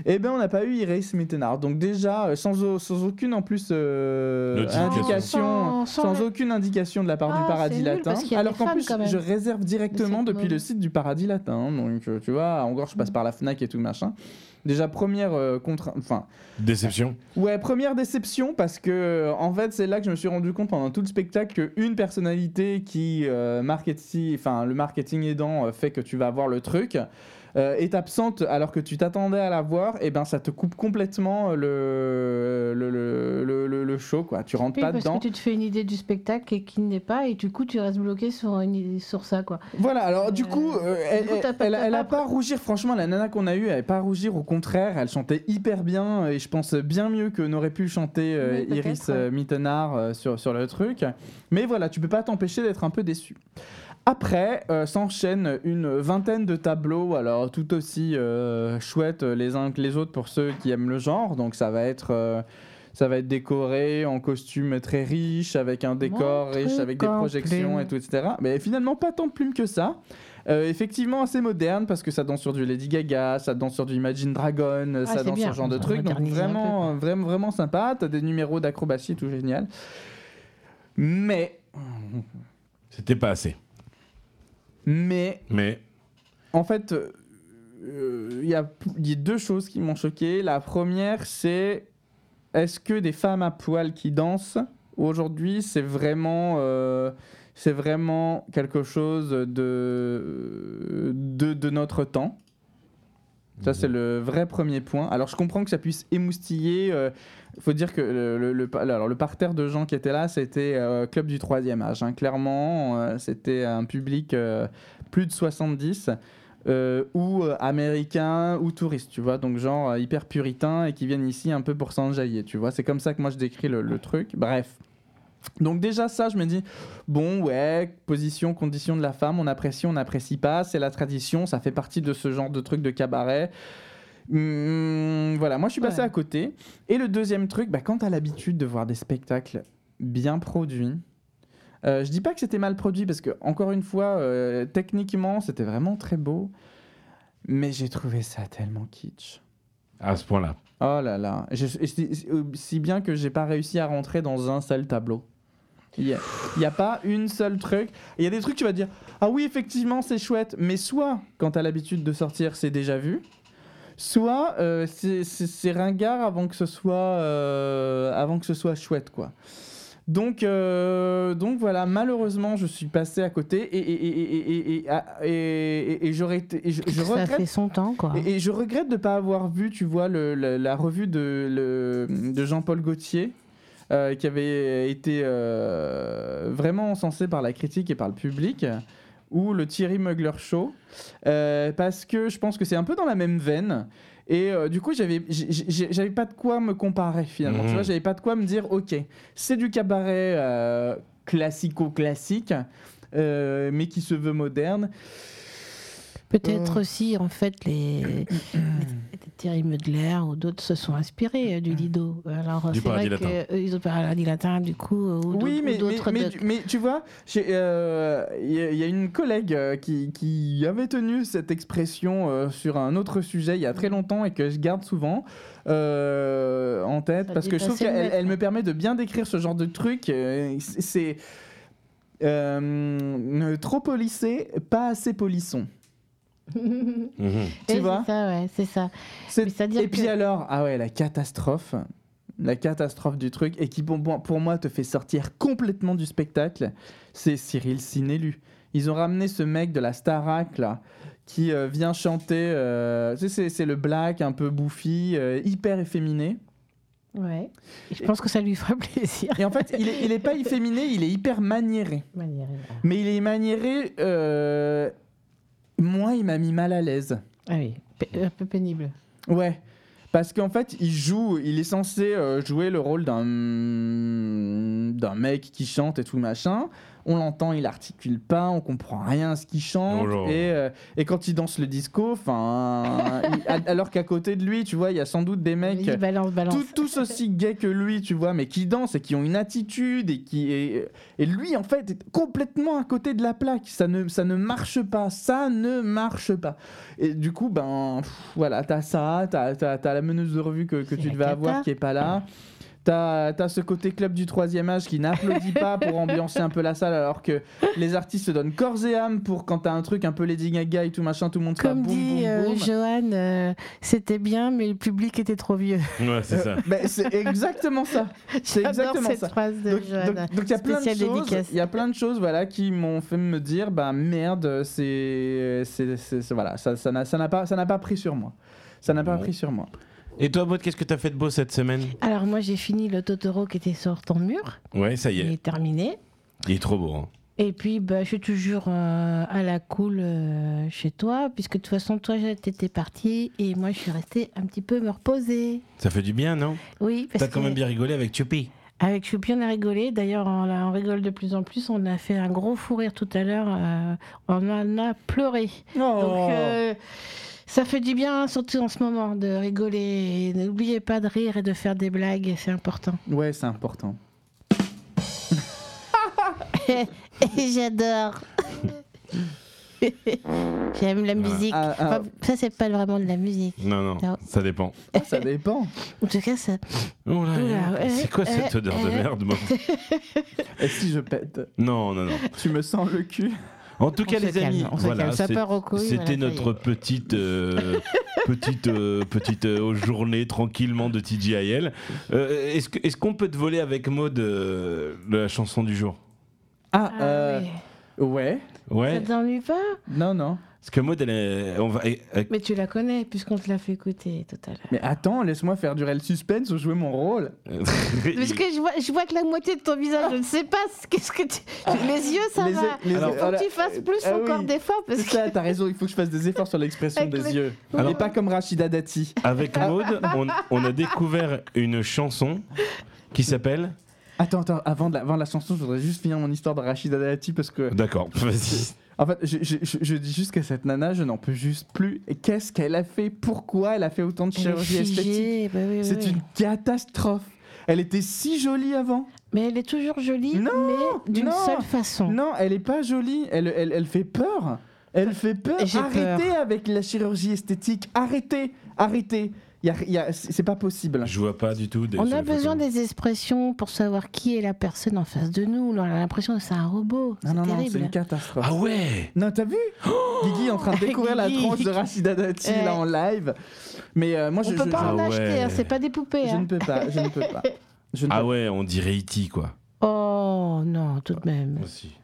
[SPEAKER 1] Eh ben, on n'a pas eu Iris Mittenard. Donc déjà, euh, sans, au- sans aucune en plus euh, indication,
[SPEAKER 3] Sans-
[SPEAKER 1] sans,
[SPEAKER 3] sans la-
[SPEAKER 1] aucune indication de la part
[SPEAKER 3] Ah,
[SPEAKER 1] du
[SPEAKER 3] c'est
[SPEAKER 1] Paradis Latin. Alors qu'en plus, je réserve directement depuis le site du Paradis Latin. Donc euh, tu vois, en gros, je
[SPEAKER 3] Mm.
[SPEAKER 1] passe par la Fnac et tout machin. Déjà première euh, contre, enfin
[SPEAKER 2] Déception.
[SPEAKER 1] Ouais, première déception parce que euh, en fait c'est là que je me suis rendu compte pendant tout le spectacle qu'une personnalité qui euh, marketing, enfin le marketing aidant euh, fait que tu vas avoir le truc euh, est absente alors que tu t'attendais à la voir et ben ça te coupe complètement le le, le, le, le- show quoi. Tu rentres
[SPEAKER 3] Oui,
[SPEAKER 1] pas
[SPEAKER 3] parce
[SPEAKER 1] dedans.
[SPEAKER 3] que tu te fais une idée du spectacle et qui n'est pas, et du coup tu restes bloqué sur, une sur ça, quoi.
[SPEAKER 1] Voilà, alors du
[SPEAKER 3] Euh,
[SPEAKER 1] coup, euh, elle,
[SPEAKER 3] coup, t'as pas-
[SPEAKER 1] elle, elle a
[SPEAKER 3] pas
[SPEAKER 1] pas à rougir, franchement, la nana qu'on a eue, elle a pas à rougir, au contraire, elle chantait hyper bien, et je pense bien mieux que n'aurait pu chanter euh, Iris
[SPEAKER 3] ouais.
[SPEAKER 1] euh, Mittenard euh, sur, sur le truc. Mais voilà, tu peux pas t'empêcher d'être un peu déçu. Après, euh, s'enchaînent une vingtaine de tableaux, alors tout aussi euh, chouettes les uns que les autres pour ceux qui aiment le genre, donc ça va être... euh, ça va être décoré en costume très riche, avec un décor
[SPEAKER 3] Mon
[SPEAKER 1] riche, avec des projections
[SPEAKER 3] plume.
[SPEAKER 1] et tout, etc. Mais finalement, pas tant de plumes que ça. Euh, effectivement, assez moderne parce que ça danse sur du Lady Gaga, ça danse sur du Imagine Dragon, ça
[SPEAKER 3] Ah, c'est
[SPEAKER 1] danse
[SPEAKER 3] bien,
[SPEAKER 1] sur ce genre de
[SPEAKER 3] ça
[SPEAKER 1] trucs. Donc vraiment, vraiment, vraiment sympa. T'as des numéros d'acrobatie, tout génial. Mais,
[SPEAKER 2] C'était pas assez.
[SPEAKER 1] Mais
[SPEAKER 2] Mais
[SPEAKER 1] en fait, euh, il y, a, il y a deux choses qui m'ont choqué. La première, c'est est-ce que des femmes à poil qui dansent aujourd'hui, c'est vraiment, euh, c'est vraiment quelque chose de, de, de notre temps? Ça, c'est le vrai premier point. Alors, je comprends que ça puisse émoustiller. Il faut dire que le, le- le- alors, le parterre de gens qui étaient là, c'était euh, Club du troisième âge. hein. Clairement, euh, c'était un public euh, plus de 70, euh, ou euh, américains, ou touristes, tu vois. Donc, genre euh, hyper puritains et qui viennent ici un peu pour s'enjailler, tu vois. C'est comme ça que moi, je décris le truc. Bref. Donc déjà ça, je me dis, bon ouais, position, condition de la femme, on apprécie, on n'apprécie pas, c'est la tradition, ça fait partie de ce genre de truc de cabaret. Hum, voilà, moi je suis passé
[SPEAKER 3] Ouais.
[SPEAKER 1] à côté. Et le deuxième truc, bah, quand tu as l'habitude de voir des spectacles bien produits, euh, je dis pas que c'était mal produit parce que, encore une fois, euh, techniquement c'était vraiment très beau, mais j'ai trouvé ça tellement kitsch.
[SPEAKER 2] à ce point-là.
[SPEAKER 1] Oh là là, euh, si bien que j'ai pas réussi à rentrer dans un seul tableau. Il n'y a, pas une seule truc. Il y a des trucs, tu vas dire, ah oui, effectivement, c'est chouette, mais soit, quand tu as l'habitude de sortir, c'est déjà vu, soit euh, c'est ringard avant que ce soit, euh, avant que ce soit chouette, quoi. Donc, euh, donc voilà, malheureusement, je suis passé à côté et, et, et, et, et, je, je
[SPEAKER 3] ça
[SPEAKER 1] regrette
[SPEAKER 3] fait son temps, quoi.
[SPEAKER 1] et, je regrette de ne pas avoir vu, tu vois, le- la revue de, le- de Jean-Paul Gaultier, euh, qui avait été euh, vraiment encensé par la critique et par le public, ou le Thierry Mugler Show, parce que je pense que c'est un peu dans la même veine. Et euh, du coup, j'avais j'avais pas de quoi me comparer finalement. Tu
[SPEAKER 2] Mhm.
[SPEAKER 1] vois, j'avais pas de quoi me dire, ok, c'est du cabaret euh, classico-classique, euh, mais qui se veut moderne.
[SPEAKER 3] Peut-être
[SPEAKER 1] Euh.
[SPEAKER 3] aussi, en fait, les, les- les Thierry Mugler ou d'autres se sont inspirés euh, du Lido. Alors,
[SPEAKER 2] Du
[SPEAKER 3] c'est vrai qu'ils ont paradis latin, du coup, euh, ou
[SPEAKER 1] Oui,
[SPEAKER 3] d'autres-
[SPEAKER 1] mais,
[SPEAKER 3] ou d'autres
[SPEAKER 1] mais,
[SPEAKER 3] de-
[SPEAKER 1] mais, mais tu vois, euh, il y, a- il y a une collègue euh, qui, qui avait tenu cette expression euh, sur un autre sujet il y a très longtemps et que je garde souvent euh, en tête
[SPEAKER 3] Ça
[SPEAKER 1] parce que je trouve qu'elle me permet de bien décrire ce genre de truc. euh, c'est- c'est euh, trop polissé, pas assez polisson.
[SPEAKER 2] Mhm. [LAUGHS]
[SPEAKER 1] Tu vois
[SPEAKER 3] C'est ça, ouais, c'est ça.
[SPEAKER 1] Et puis alors, ah ouais, la catastrophe. La catastrophe du truc, et qui pour, moi- pour moi te fait sortir complètement du spectacle, c'est Cyril Sinélu. Ils ont ramené ce mec de la Starac, là, qui euh, vient chanter. euh, c'est- le black, un peu bouffi, euh, hyper efféminé.
[SPEAKER 3] Ouais. Et je pense que ça lui fera [LAUGHS] plaisir.
[SPEAKER 1] Et en fait, il est, il est pas efféminé, il est hyper maniéré.
[SPEAKER 3] Manière-
[SPEAKER 1] Mais il est maniéré. Euh, Moi, il m'a mis mal à l'aise.
[SPEAKER 3] Ah oui, p- un peu pénible.
[SPEAKER 1] Ouais. Parce qu'en fait, il joue, il est censé euh, jouer le rôle d'un d'un mec qui chante et tout machin. On l'entend, il articule pas, on comprend rien à ce qu'il chante.
[SPEAKER 2] Oh
[SPEAKER 1] et, euh, et quand il danse le disco, enfin, [LAUGHS] alors qu'à côté de lui, tu vois, il y a sans doute des mecs
[SPEAKER 3] balance, balance.
[SPEAKER 1] tout, tous aussi gays que lui, tu vois, mais qui dansent et qui ont une attitude et qui et, et lui en fait est complètement à côté de la plaque. Ça ne ça ne marche pas, ça ne marche pas. Et du coup ben pff, voilà, t'as ça, t'as as, la meneuse de revue que, tu devais avoir qui est pas là. T'as as ce côté club du troisième âge qui n'applaudit pas pour ambiancer un peu la salle alors que les artistes se donnent corps et âme pour quand t'as un truc un peu Lady Gaga et tout machin, tout le monde
[SPEAKER 3] Comme
[SPEAKER 1] boum,
[SPEAKER 3] dit
[SPEAKER 1] boum,
[SPEAKER 3] euh,
[SPEAKER 1] boum.
[SPEAKER 3] Johan, euh, c'était bien, mais le public était trop vieux.
[SPEAKER 2] Ouais, c'est ça.
[SPEAKER 1] Ben, c'est exactement ça. [LAUGHS] C'est exactement
[SPEAKER 3] cette
[SPEAKER 1] ça.
[SPEAKER 3] phrase de
[SPEAKER 1] Donc,
[SPEAKER 3] Johan.
[SPEAKER 1] donc- y a plein de
[SPEAKER 3] Spéciale
[SPEAKER 1] choses,
[SPEAKER 3] dédicace.
[SPEAKER 1] il y a plein de choses voilà qui m'ont fait me dire bah merde c'est voilà ça n'a ça n'a pas ça n'a pas pris sur moi. Ça n'a pas
[SPEAKER 2] Bon.
[SPEAKER 1] pris sur moi.
[SPEAKER 2] Et toi, Maud, qu'est-ce que t'as fait de beau cette semaine?
[SPEAKER 3] Alors moi j'ai fini le Totoro qui était sur ton mur,
[SPEAKER 2] Ouais, ça y
[SPEAKER 3] il
[SPEAKER 2] est.
[SPEAKER 3] est terminé.
[SPEAKER 2] Il est trop beau. hein.
[SPEAKER 3] Et puis bah, je suis toujours euh, à la cool euh, chez toi, puisque de toute façon toi t'étais parti et moi je suis restée un petit peu me reposer.
[SPEAKER 2] Ça fait du bien, non?
[SPEAKER 3] Oui, parce
[SPEAKER 2] T'as quand
[SPEAKER 3] que
[SPEAKER 2] même bien rigolé avec Chupi.
[SPEAKER 3] avec Choupi on a rigolé. D'ailleurs on, rigole de plus en plus. On a fait un gros fou rire tout à l'heure. euh, on en a pleuré.
[SPEAKER 1] Oh.
[SPEAKER 3] Donc euh, ça fait du bien, surtout en ce moment, de rigoler. N'oubliez pas de rire et de faire des blagues, c'est important.
[SPEAKER 1] Ouais, c'est important. [LAUGHS]
[SPEAKER 3] Et j'adore. [LAUGHS] J'aime la musique.
[SPEAKER 1] Ah, ah,
[SPEAKER 3] Enfin, ça, c'est pas vraiment de la musique.
[SPEAKER 2] Non, non,
[SPEAKER 3] Non.
[SPEAKER 2] ça dépend.
[SPEAKER 1] ça dépend. [LAUGHS]
[SPEAKER 3] En tout cas, ça.
[SPEAKER 2] Oh là,
[SPEAKER 3] Oula, ouais,
[SPEAKER 2] c'est quoi cette
[SPEAKER 3] euh,
[SPEAKER 2] odeur de
[SPEAKER 3] euh.
[SPEAKER 2] merde, Maud
[SPEAKER 1] Et si je pète,
[SPEAKER 2] Non, non, non.
[SPEAKER 1] tu me sens le cul.
[SPEAKER 2] En tout
[SPEAKER 3] On
[SPEAKER 2] cas, les
[SPEAKER 3] calme,
[SPEAKER 2] amis, voilà, c'était notre petite euh, petite euh, petite euh, journée tranquillement de TGIL. Euh, est-ce qu'on peut te voler avec Maud euh, la chanson du jour?
[SPEAKER 1] Ah,
[SPEAKER 3] Ah,
[SPEAKER 1] euh,
[SPEAKER 3] oui.
[SPEAKER 1] Ouais.
[SPEAKER 2] Ouais.
[SPEAKER 3] Ça t'ennuie pas?
[SPEAKER 1] Non, non.
[SPEAKER 2] Parce que Maud, elle est, on va, eh, eh,
[SPEAKER 3] Mais tu la connais puisqu'on te l'a fait écouter tout à l'heure.
[SPEAKER 1] Mais attends, laisse-moi faire durer le suspense ou jouer mon rôle. [LAUGHS]
[SPEAKER 3] Parce que je vois, je vois que la moitié de ton visage, je ne sais pas ce- qu'est-ce que tu... Les yeux, ça
[SPEAKER 1] Les
[SPEAKER 3] va.
[SPEAKER 1] les
[SPEAKER 3] Il faut
[SPEAKER 1] voilà.
[SPEAKER 3] que tu fasses plus
[SPEAKER 1] Ah
[SPEAKER 3] encore
[SPEAKER 1] oui.
[SPEAKER 3] d'efforts parce
[SPEAKER 1] C'est
[SPEAKER 3] que...
[SPEAKER 1] ça, t'as raison, il faut que je fasse des efforts sur l'expression
[SPEAKER 3] Avec
[SPEAKER 1] des
[SPEAKER 3] les-
[SPEAKER 1] yeux.
[SPEAKER 3] Alors-
[SPEAKER 1] Et pas comme Rachida Dati.
[SPEAKER 2] Avec Maud, on, on a découvert une chanson qui s'appelle.
[SPEAKER 1] Attends, attends, avant de, la, avant la chanson, je voudrais juste finir mon histoire de Rachida Dati parce que,
[SPEAKER 2] D'accord, [LAUGHS] vas-y.
[SPEAKER 1] en fait, je, je- je- je dis juste que cette nana, je n'en peux juste plus. Et qu'est-ce qu'elle a fait? Pourquoi elle a fait autant de
[SPEAKER 3] Elle est
[SPEAKER 1] chirurgie esthétique?
[SPEAKER 3] bah oui,
[SPEAKER 1] C'est
[SPEAKER 3] oui.
[SPEAKER 1] une catastrophe. Elle était si jolie avant.
[SPEAKER 3] Mais elle est toujours jolie,
[SPEAKER 1] Non,
[SPEAKER 3] mais d'une
[SPEAKER 1] non,
[SPEAKER 3] seule façon.
[SPEAKER 1] Non, elle est pas jolie. Elle, elle, elle fait peur. Elle fait peur. Arrêtez avec la chirurgie esthétique. Arrêtez. Arrêtez. Y a, y a- c'est pas possible.
[SPEAKER 2] Je vois pas du tout. Des,
[SPEAKER 3] On a besoin des expressions pour savoir qui est la personne en face de nous. On a l'impression que c'est un robot.
[SPEAKER 1] Non,
[SPEAKER 3] C'est
[SPEAKER 1] non, non, c'est une catastrophe.
[SPEAKER 2] Ah ouais
[SPEAKER 1] Non, t'as vu [GASPS] Guigui est en train de découvrir la tranche de Rachida Dati là en live. Mais euh, moi,
[SPEAKER 3] On
[SPEAKER 1] je,
[SPEAKER 3] peut
[SPEAKER 1] je-
[SPEAKER 3] pas
[SPEAKER 2] Ah
[SPEAKER 3] en acheter,
[SPEAKER 2] ouais.
[SPEAKER 3] hein, c'est pas des poupées.
[SPEAKER 1] je
[SPEAKER 3] hein.
[SPEAKER 1] ne peux pas. Je ne peux pas. Je ne
[SPEAKER 2] Ah
[SPEAKER 1] peux
[SPEAKER 2] ouais, on dirait E.T. quoi.
[SPEAKER 3] Oh non, tout de même.
[SPEAKER 2] Aussi.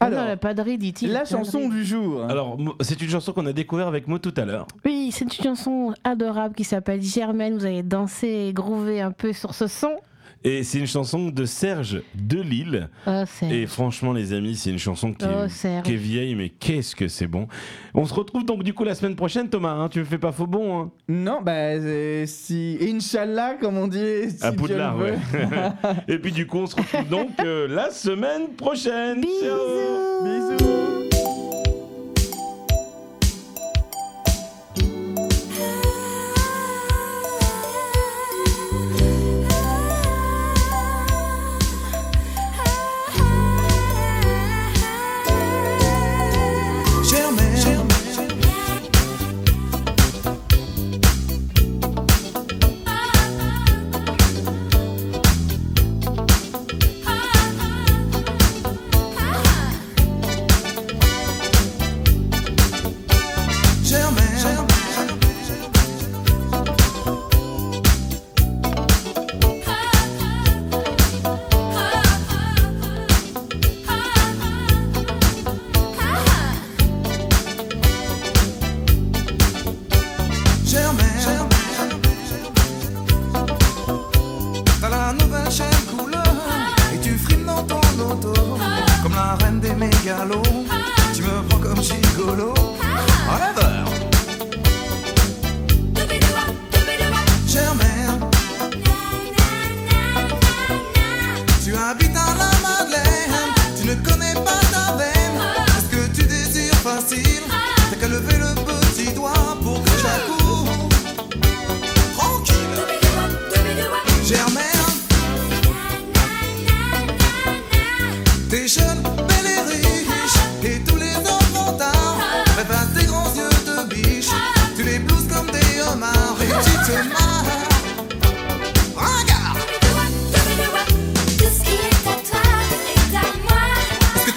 [SPEAKER 3] Ah
[SPEAKER 1] Alors,
[SPEAKER 3] non, la padrie, dit-il.
[SPEAKER 1] La chanson
[SPEAKER 3] padrie.
[SPEAKER 1] du jour.
[SPEAKER 2] Alors, mo- c'est une chanson qu'on a découvert avec Maud tout à l'heure.
[SPEAKER 3] Oui, c'est une chanson adorable qui s'appelle Germaine. Vous allez danser et groover un peu sur ce son.
[SPEAKER 2] Et c'est une chanson de Serge Delille.
[SPEAKER 3] Oh, c'est.
[SPEAKER 2] Et franchement, les amis, c'est une chanson qui,
[SPEAKER 3] Oh,
[SPEAKER 2] est,
[SPEAKER 3] Serge.
[SPEAKER 2] qui est vieille, mais qu'est-ce que c'est bon. On se retrouve donc du coup la semaine prochaine, Thomas. hein, tu me fais pas faux bon. hein.
[SPEAKER 1] Non, bah, euh, si. Inch'Allah, comme on dit. Si
[SPEAKER 2] à
[SPEAKER 1] Dieu
[SPEAKER 2] Poudlard,
[SPEAKER 1] le veut.
[SPEAKER 2] ouais. [LAUGHS] Et puis du coup, on se retrouve donc euh, la semaine prochaine. Ciao.
[SPEAKER 3] Bisous.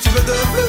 [SPEAKER 4] Tu veux de